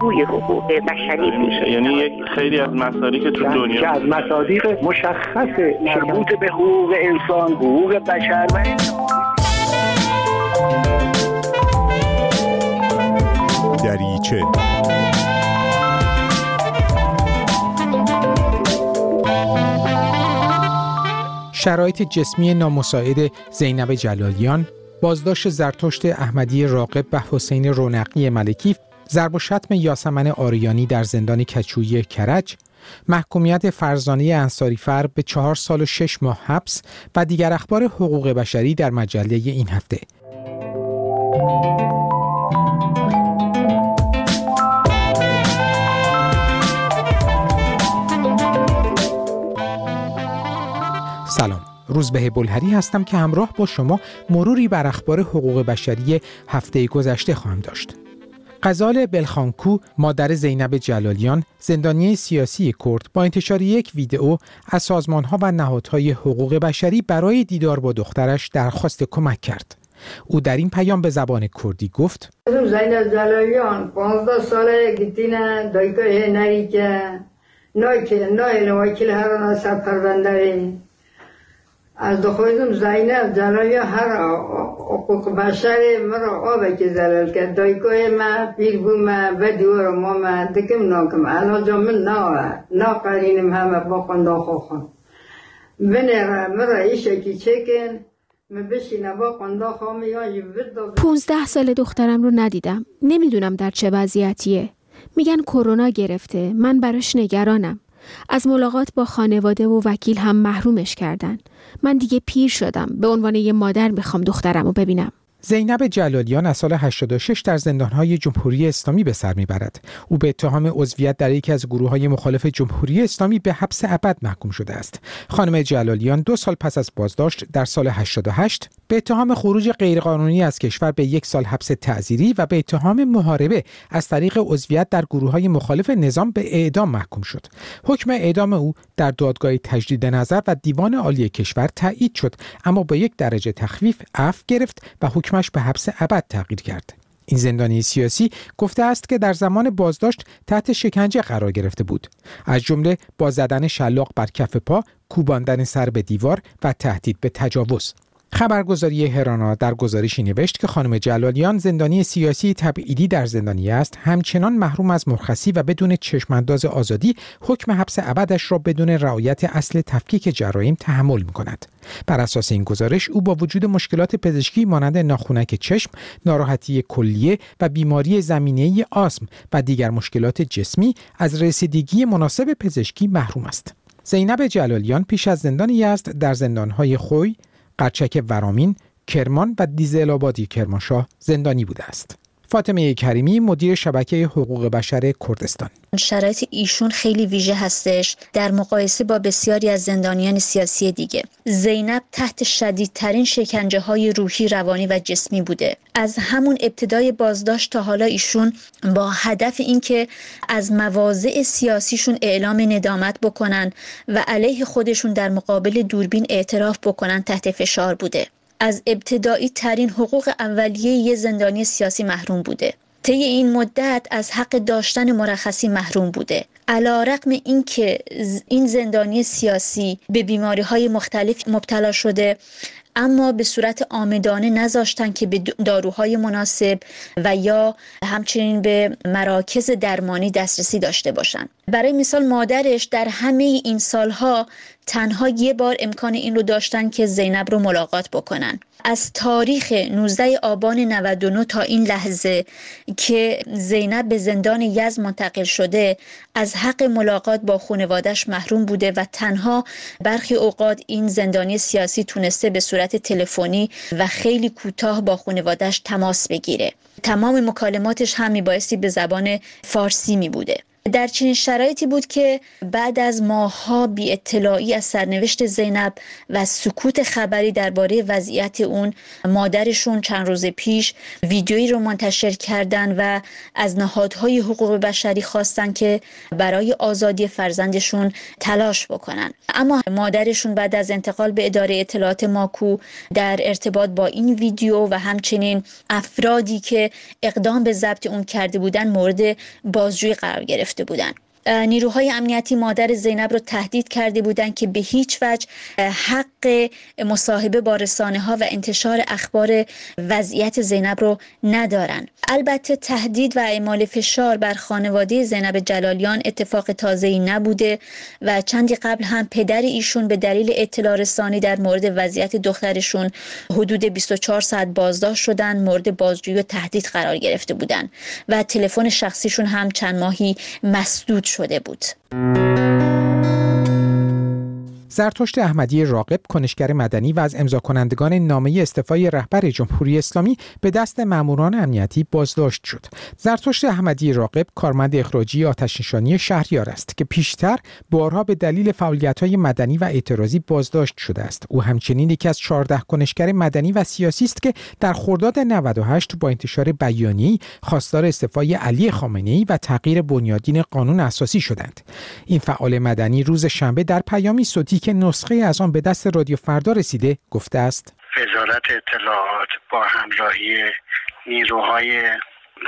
بازگوی حقوق بشری میشه. یعنی یک خیلی از مصادیق که تو دنیا که از مصادیق مشخص مربوط به حقوق انسان حقوق بشر و دریچه. شرایط جسمی نامساعد زینب جلالیان بازداشت زرتشت احمدی راقب و حسین رونقی ملکی ضرب و شتم یاسمن آریانی در زندان کچویی کرج محکومیت فرزانه انصاری فر به چهار سال و شش ماه حبس و دیگر اخبار حقوق بشری در مجله این هفته سلام روزبه بلهری هستم که همراه با شما مروری بر اخبار حقوق بشری هفته گذشته خواهم داشت. قزال بلخانکو مادر زینب جلالیان زندانی سیاسی کرد با انتشار یک ویدئو از سازمانها و نهادهای حقوق بشری برای دیدار با دخترش درخواست کمک کرد. او در این پیام به زبان کردی گفت زینب جلالیان 15 ساله گتینا دایکه نری که نای که نای وکیل هران از دخویدم زینب جلای هر حقوق بشر مرا آبه که زلال کرد. دایکای ما پیر بو ما بدیور ما ما دکم ناکم. انا جا من نا نا قرینم همه با قندا خوخم بنره مرا ایشه که چکن. پونزده سال دخترم رو ندیدم. نمی‌دونم در چه وضعیتیه. میگن کرونا گرفته. من براش نگرانم. از ملاقات با خانواده و وکیل هم محرومش کردن. من دیگه پیر شدم. به عنوان یه مادر می‌خوام دخترم رو ببینم. زینب جلالیان از سال 86 در زندانهای جمهوری اسلامی به سر می‌برد. او به اتهام عضویت در یکی از گروه های مخالف جمهوری اسلامی به حبس ابد محکوم شده است. خانم جلالیان دو سال پس از بازداشت در سال 88 به اتهام خروج غیرقانونی از کشور به یک سال حبس تعزیری و به اتهام محاربه از طریق عضویت در گروه های مخالف نظام به اعدام محکوم شد. حکم اعدام او در دادگاه تجدید نظر و دیوان عالی کشور تایید شد اما با یک درجه تخفیف عفو گرفت و حکمش به حبس ابد تغییر کرد. این زندانی سیاسی گفته است که در زمان بازداشت تحت شکنجه قرار گرفته بود از جمله با زدن شلاق بر کف پا کوباندن سر به دیوار و تهدید به تجاوز خبرگزاری هرانا در گزارشی نوشت که خانم جلالیان زندانی سیاسی تبعیدی در زندانی است همچنان محروم از مرخصی و بدون چشمانداز آزادی حکم حبس ابدش را بدون رعایت اصل تفکیک جرایم تحمل می کند. بر اساس این گزارش او با وجود مشکلات پزشکی مانند ناخونک چشم، ناراحتی کلیه و بیماری زمینه آسم و دیگر مشکلات جسمی از رسیدگی مناسب پزشکی محروم است. زینب جلالیان پیش از زندان یزد در زندانهای خوی، قرچک ورامین، کرمان و دیزل آبادی کرمانشاه زندانی بوده است. فاطمه کریمی مدیر شبکه حقوق بشر کردستان. شرایط ایشون خیلی ویژه هستش. در مقایسه با بسیاری از زندانیان سیاسی دیگه زینب تحت شدیدترین شکنجه های روحی روانی و جسمی بوده. از همون ابتدای بازداشت تا حالا ایشون با هدف اینکه از مواضع سیاسیشون اعلام ندامت بکنن و علیه خودشون در مقابل دوربین اعتراف بکنن تحت فشار بوده. از ابتدایی ترین حقوق اولیه یه زندانی سیاسی محروم بوده طی این مدت از حق داشتن مرخصی محروم بوده علا رقم این که این زندانی سیاسی به بیماری های مختلف مبتلا شده اما به صورت آمدانه نذاشتن که به داروهای مناسب و یا همچنین به مراکز درمانی دسترسی داشته باشند. برای مثال مادرش در همه این سالها تنها یه بار امکان این رو داشتن که زینب رو ملاقات بکنن. از تاریخ 19 آبان 99 تا این لحظه که زینب به زندان یز منتقل شده از حق ملاقات با خانوادش محروم بوده و تنها برخی اوقات این زندانی سیاسی تونسته به صورت تلفنی و خیلی کوتاه با خانوادش تماس بگیره. تمام مکالماتش هم میبایستی به زبان فارسی می بوده در چنین شرایطی بود که بعد از ماهها بی اطلاعی از سرنوشت زینب و سکوت خبری درباره وضعیت اون مادرشون چند روز پیش ویدیویی رو منتشر کردن و از نهادهای حقوق بشری خواستن که برای آزادی فرزندشون تلاش بکنن. اما مادرشون بعد از انتقال به اداره اطلاعات ماکو در ارتباط با این ویدیو و همچنین افرادی که اقدام به ضبط اون کرده بودن مورد بازجویی قرار گرفته بودند نیروهای امنیتی مادر زینب رو تهدید کرده بودند که به هیچ وجه حق مصاحبه با رسانه ها و انتشار اخبار وضعیت زینب رو ندارن البته تهدید و اعمال فشار بر خانواده زینب جلالیان اتفاق تازه‌ای نبوده و چندی قبل هم پدر ایشون به دلیل اطلاع رسانی در مورد وضعیت دخترشون حدود 24 ساعت بازداشت شدن مورد بازجویی و تهدید قرار گرفته بودن و تلفن شخصیشون هم چند ماهی مسدود شده بود. زرتشت احمدی راقب کنشگر مدنی و از امضا کنندگان نامه استعفای رهبر جمهوری اسلامی به دست ماموران امنیتی بازداشت شد. زرتشت احمدی راقب کارمند اخراجی آتشنشانی شهریار است که پیشتر بارها به دلیل فعالیت‌های مدنی و اعتراضی بازداشت شده است. او همچنین یکی از 14 کنشگر مدنی و سیاسی است که در خرداد 98 با انتشار بیانیه‌ای خواستار استعفای علی خامنه‌ای و تغییر بنیادین قانون اساسی شدند. این فعال مدنی روز شنبه در پیامی صوتی که نسخه از آن به دست رادیو فردا رسیده گفته است. وزارت اطلاعات با همراهی نیروهای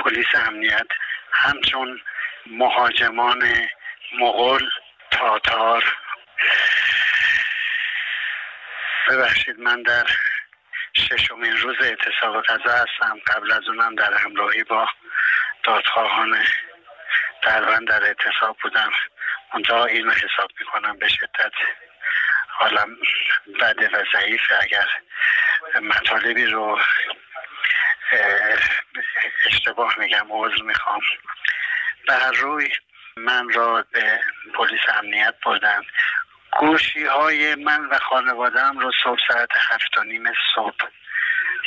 پلیس امنیت همچون مهاجمان مغول تاتار. ببخشید من در ششمین روز اعتصاب غذا هستم. قبل از اونم در همراهی با دادخواهان دربند در اعتصاب بودم. اونجا اینو حساب می‌کنم به شدت. حالم بده و ضعیف اگر مطالبی رو اشتباه میگم عضو می‌خوام. به هر روی من را به پلیس امنیت بردن. گوشی های من و خانوادم رو صبح ساعت هفت و نیم صبح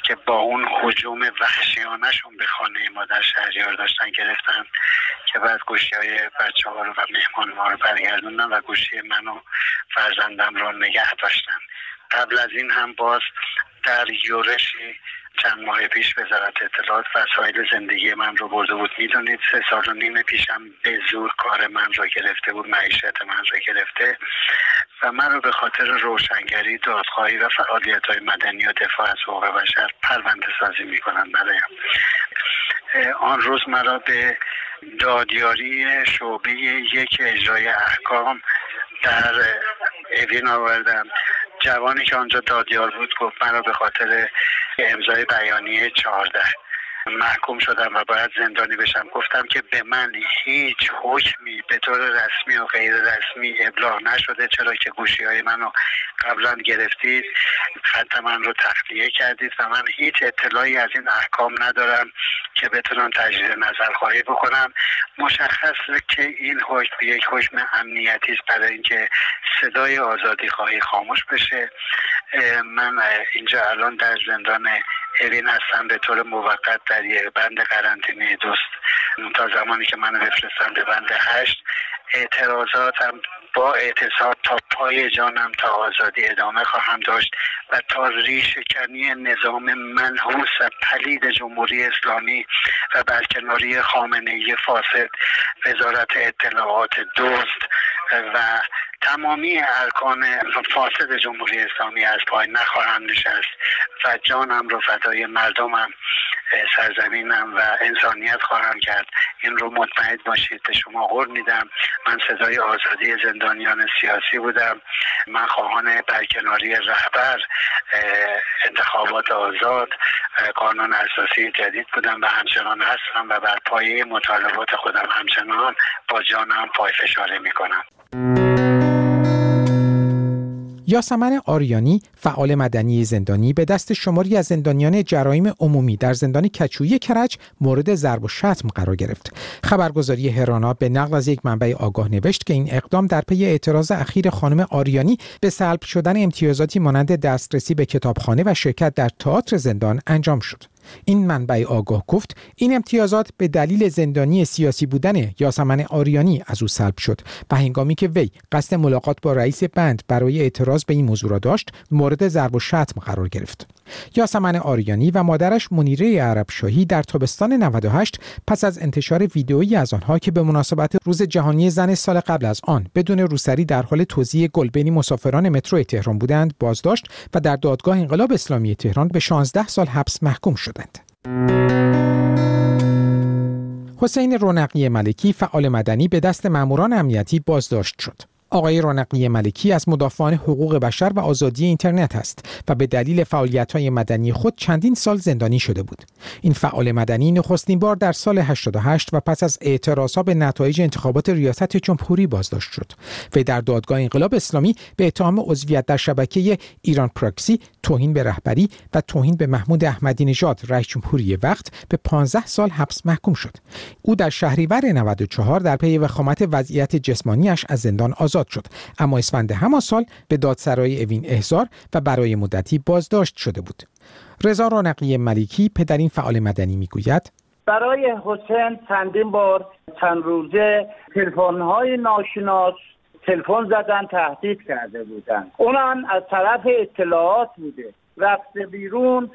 که با اون حجوم وحشیانشون به خانه ما در شهریار داشتن گرفتن که بعد گوشی های بچه ها رو و مهمان ما رو برگردوندن و گوشی من و فرزندم رو نگه داشتن. قبل از این هم باز در یورشی چند ماه پیش وزارت اطلاعات وسایل زندگی من رو برده بود. می‌دونید سه سال و نیم پیشم به زور کار من رو گرفته بود معیشت من رو گرفته. و رو به خاطر روشنگری دادخواهی و فعالیت های مدنی و دفاع از حقوق بشر پرونده سازی می‌کنن برایم آن روز مرا به دادیاری شعبه یک اجرای احکام در اوین آوردن جوانی که آنجا دادیار بود گفت مرا به خاطر امضای بیانیه چهارده محکوم شدم و باید زندانی بشم. گفتم که به من هیچ حکمی به طور رسمی و غیر رسمی ابلاغ نشده چرا که گوشی های منو قبلا گرفتید خط من رو تخلیه کردید و من هیچ اطلاعی از این احکام ندارم که بتونم تجدید نظر خواهی بکنم. مشخص که این حکم یک حکم امنیتی است برای اینکه صدای آزادی خواهی خاموش بشه. من اینجا الان در زندان اوین هستم به طور موقت در یه بند قرنطینه دوست تا زمانی که منو بفرستم به بند هشت اعتراضاتم با اعتصاب تا پای جانم تا آزادی ادامه خواهم داشت و تا ریشکنی نظام منحوس و پلید جمهوری اسلامی و برکناری خامنه فاسد وزارت اطلاعات دوست و تمامی ارکان فاسد جمهوری اسلامی از پای نخواهم نشست و جانم رو فدای مردمم سرزمینم و انسانیت خواهم کرد. این رو مطمئن باشید به شما قول میدم. من صدای آزادی زندانیان سیاسی بودم. من خواهان برکناری رهبر انتخابات آزاد قانون اساسی جدید بودم و همچنان هستم و بر پایه مطالبات خودم همچنان با جانم پای فشاره می‌کنم. یاسمن آریانی فعال مدنی زندانی به دست شماری از زندانیان جرایم عمومی در زندان کچویی کرج مورد ضرب و شتم قرار گرفت. خبرگزاری هرانا به نقل از یک منبع آگاه نوشت که این اقدام در پی اعتراض اخیر خانم آریانی به سلب شدن امتیازاتی مانند دسترسی به کتابخانه و شرکت در تئاتر زندان انجام شد. این منبع آگاه گفت این امتیازات به دلیل زندانی سیاسی بودن یاسمن آریانی از او سلب شد و هنگامی که وی قصد ملاقات با رئیس بند برای اعتراض به این موضوع را داشت مورد ضرب و شتم قرار گرفت. یاسمن آریانی و مادرش منیره عرب شاهی در تابستان 98 پس از انتشار ویدئویی از آنها که به مناسبت روز جهانی زن سال قبل از آن بدون روسری در حال توزیع گل بین مسافران مترو تهران بودند بازداشت و در دادگاه انقلاب اسلامی تهران به 16 سال حبس محکوم شدند. حسین رونقی ملکی فعال مدنی به دست ماموران امنیتی بازداشت شد. آقای رونقی ملکی از مدافعان حقوق بشر و آزادی اینترنت است و به دلیل های مدنی خود چندین سال زندانی شده بود. این فعال مدنی نخستین بار در سال 88 و پس از اعتراضها به نتایج انتخابات ریاست جمهوری بازداشت شد. و در دادگاه انقلاب اسلامی به اتهام عضویت در شبکه ایران پراکسی، توهین به رهبری و توهین به محمود احمدی نژاد رئیس جمهوری وقت به 15 سال حبس محکوم شد. او در شهریور 94 در پی وخامت وضعیت جسمانیش از زندان آزاد شد. اما اسفند همان سال به دادسرای اوین احضار و برای مدتی بازداشت شده بود. رضا رانقی ملیکی پدرین فعال مدنی می‌گوید برای حسین چندین بار چند روزه تلفن های ناشناس تلفن زدن تهدید کرده بودن اونم از طرف اطلاعات بوده. رفته بیرون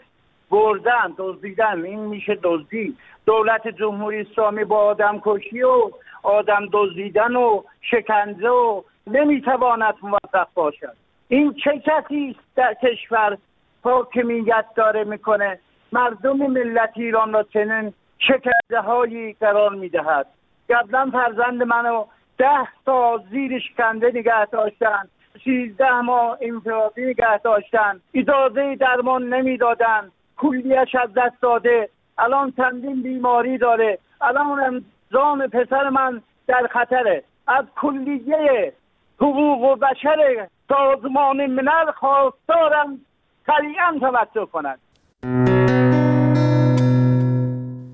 بردن دزدیدن. این میشه دزدی دولت جمهوری اسلامی با آدم کشی و آدم دزدیدن و شکنجه و نمی‌تواند موفق باشد. این چه کسی است در کشور حاکمیت داره می‌کنه؟ مردم ملت ایران را چنین شکنجه هایی قرار می‌دهد. قبلا فرزند منو ده تا زیر شکنده نگه داشتن سیزده ماه انفرادی نگه داشتن اجازه درمان نمی‌دادن کلیش از دست داده الان چندین بیماری داره الان زان پسر من در خطره. از کلیه حقوق بشر سازمان ملل خواستارم سریعا توجه کنند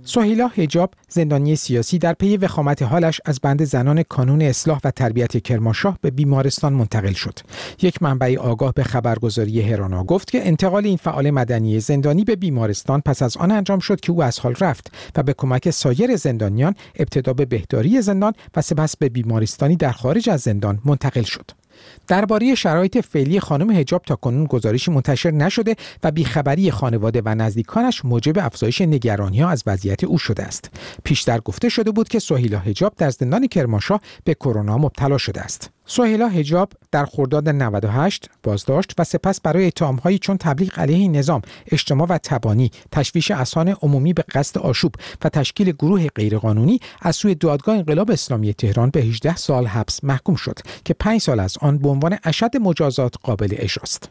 سهیلا هجاب زندانی سیاسی در پی وخامت حالش از بند زنان کانون اصلاح و تربیت کرمانشاه به بیمارستان منتقل شد. یک منبع آگاه به خبرگزاری هرانا گفت که انتقال این فعال مدنی زندانی به بیمارستان پس از آن انجام شد که او از حال رفت و به کمک سایر زندانیان ابتدا به بهداری زندان و سپس به بیمارستانی در خارج از زندان منتقل شد. درباره شرایط فعلی خانم هجاب تا کنون گزارشی منتشر نشده و بیخبری خانواده و نزدیکانش موجب افزایش نگرانی ها از وضعیت او شده است. پیشتر گفته شده بود که سهیلا هجاب در زندان کرمانشاه به کرونا مبتلا شده است. سهیلا هجاب در خرداد 98 بازداشت و سپس برای اتهامهایی چون تبلیغ علیه نظام، اجتماع و تبانی، تشویش اسان عمومی به قصد آشوب و تشکیل گروه غیرقانونی از سوی دادگاه انقلاب اسلامی تهران به 18 سال حبس محکوم شد که 5 سال از آن به عنوان اشد مجازات قابل اجراست.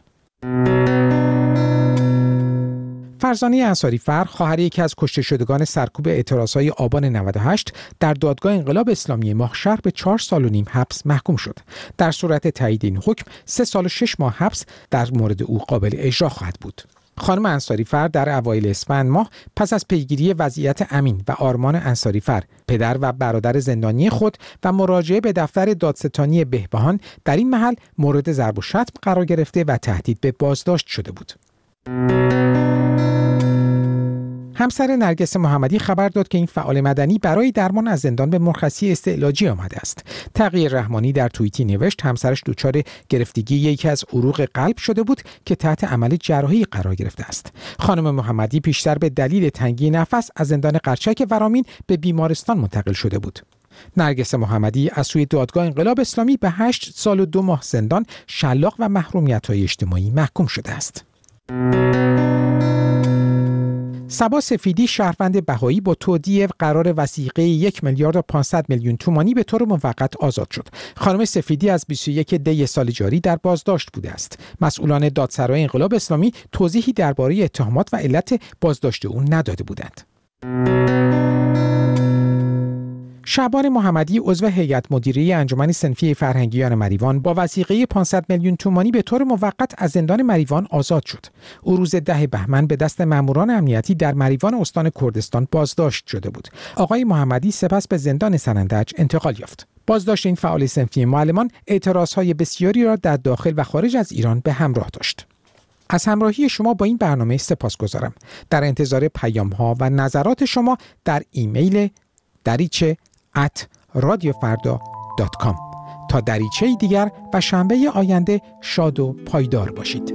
فرزانه انصاری فر خواهر یکی از کشته شدگان سرکوب اعتراضهای آبان 98 در دادگاه انقلاب اسلامی ماهشهر به چهار سال و نیم حبس محکوم شد. در صورت تایید این حکم سه سال و شش ماه حبس در مورد او قابل اجرا خواهد بود. خانم انصاری فر در اوایل اسفند ماه پس از پیگیری وضعیت امین و آرمان انصاری فر پدر و برادر زندانی خود و مراجعه به دفتر دادستانی بهبهان در این محل مورد ضرب و شتم قرار گرفته و تهدید به بازداشت شده بود. همسر نرگس محمدی خبر داد که این فعال مدنی برای درمان از زندان به مرخصی استعلاجی آمده است. تغییر رحمانی در توییتی نوشت همسرش دچار گرفتگی یکی از عروق قلب شده بود که تحت عمل جراحی قرار گرفته است. خانم محمدی پیشتر به دلیل تنگی نفس از زندان قرچک ورامین به بیمارستان منتقل شده بود. نرگس محمدی از سوی دادگاه انقلاب اسلامی به هشت سال و دو ماه زندان شلاق و محرومیت های اجتماعی محکوم شده است. سبا سفیدی شهروند بهایی با تودیع قرار وسیقه یک میلیارد و 500 میلیون تومانی به طور موقت آزاد شد. خانم سفیدی از 21 دی سال جاری در بازداشت بوده است. مسئولان دادسرای انقلاب اسلامی توضیحی درباره اتهامات و علت بازداشت او نداده بودند. شعبان محمدی عضو هیئت مدیره انجمن سنفی فرهنگیان مریوان با وسیقه 500 میلیون تومانی به طور موقت از زندان مریوان آزاد شد. او روز ده بهمن به دست ماموران امنیتی در مریوان استان کردستان بازداشت شده بود. آقای محمدی سپس به زندان سنندج انتقال یافت. بازداشت این فعال سنفی معلمان اعتراضهای بسیاری را در داخل و خارج از ایران به همراه داشت. از همراهی شما با این برنامه سپاس گذارم. در انتظار پیام ها و نظرات شما در ایمیل دریچه at تا دریچه دیگر و شنبه آینده شاد و پایدار باشید.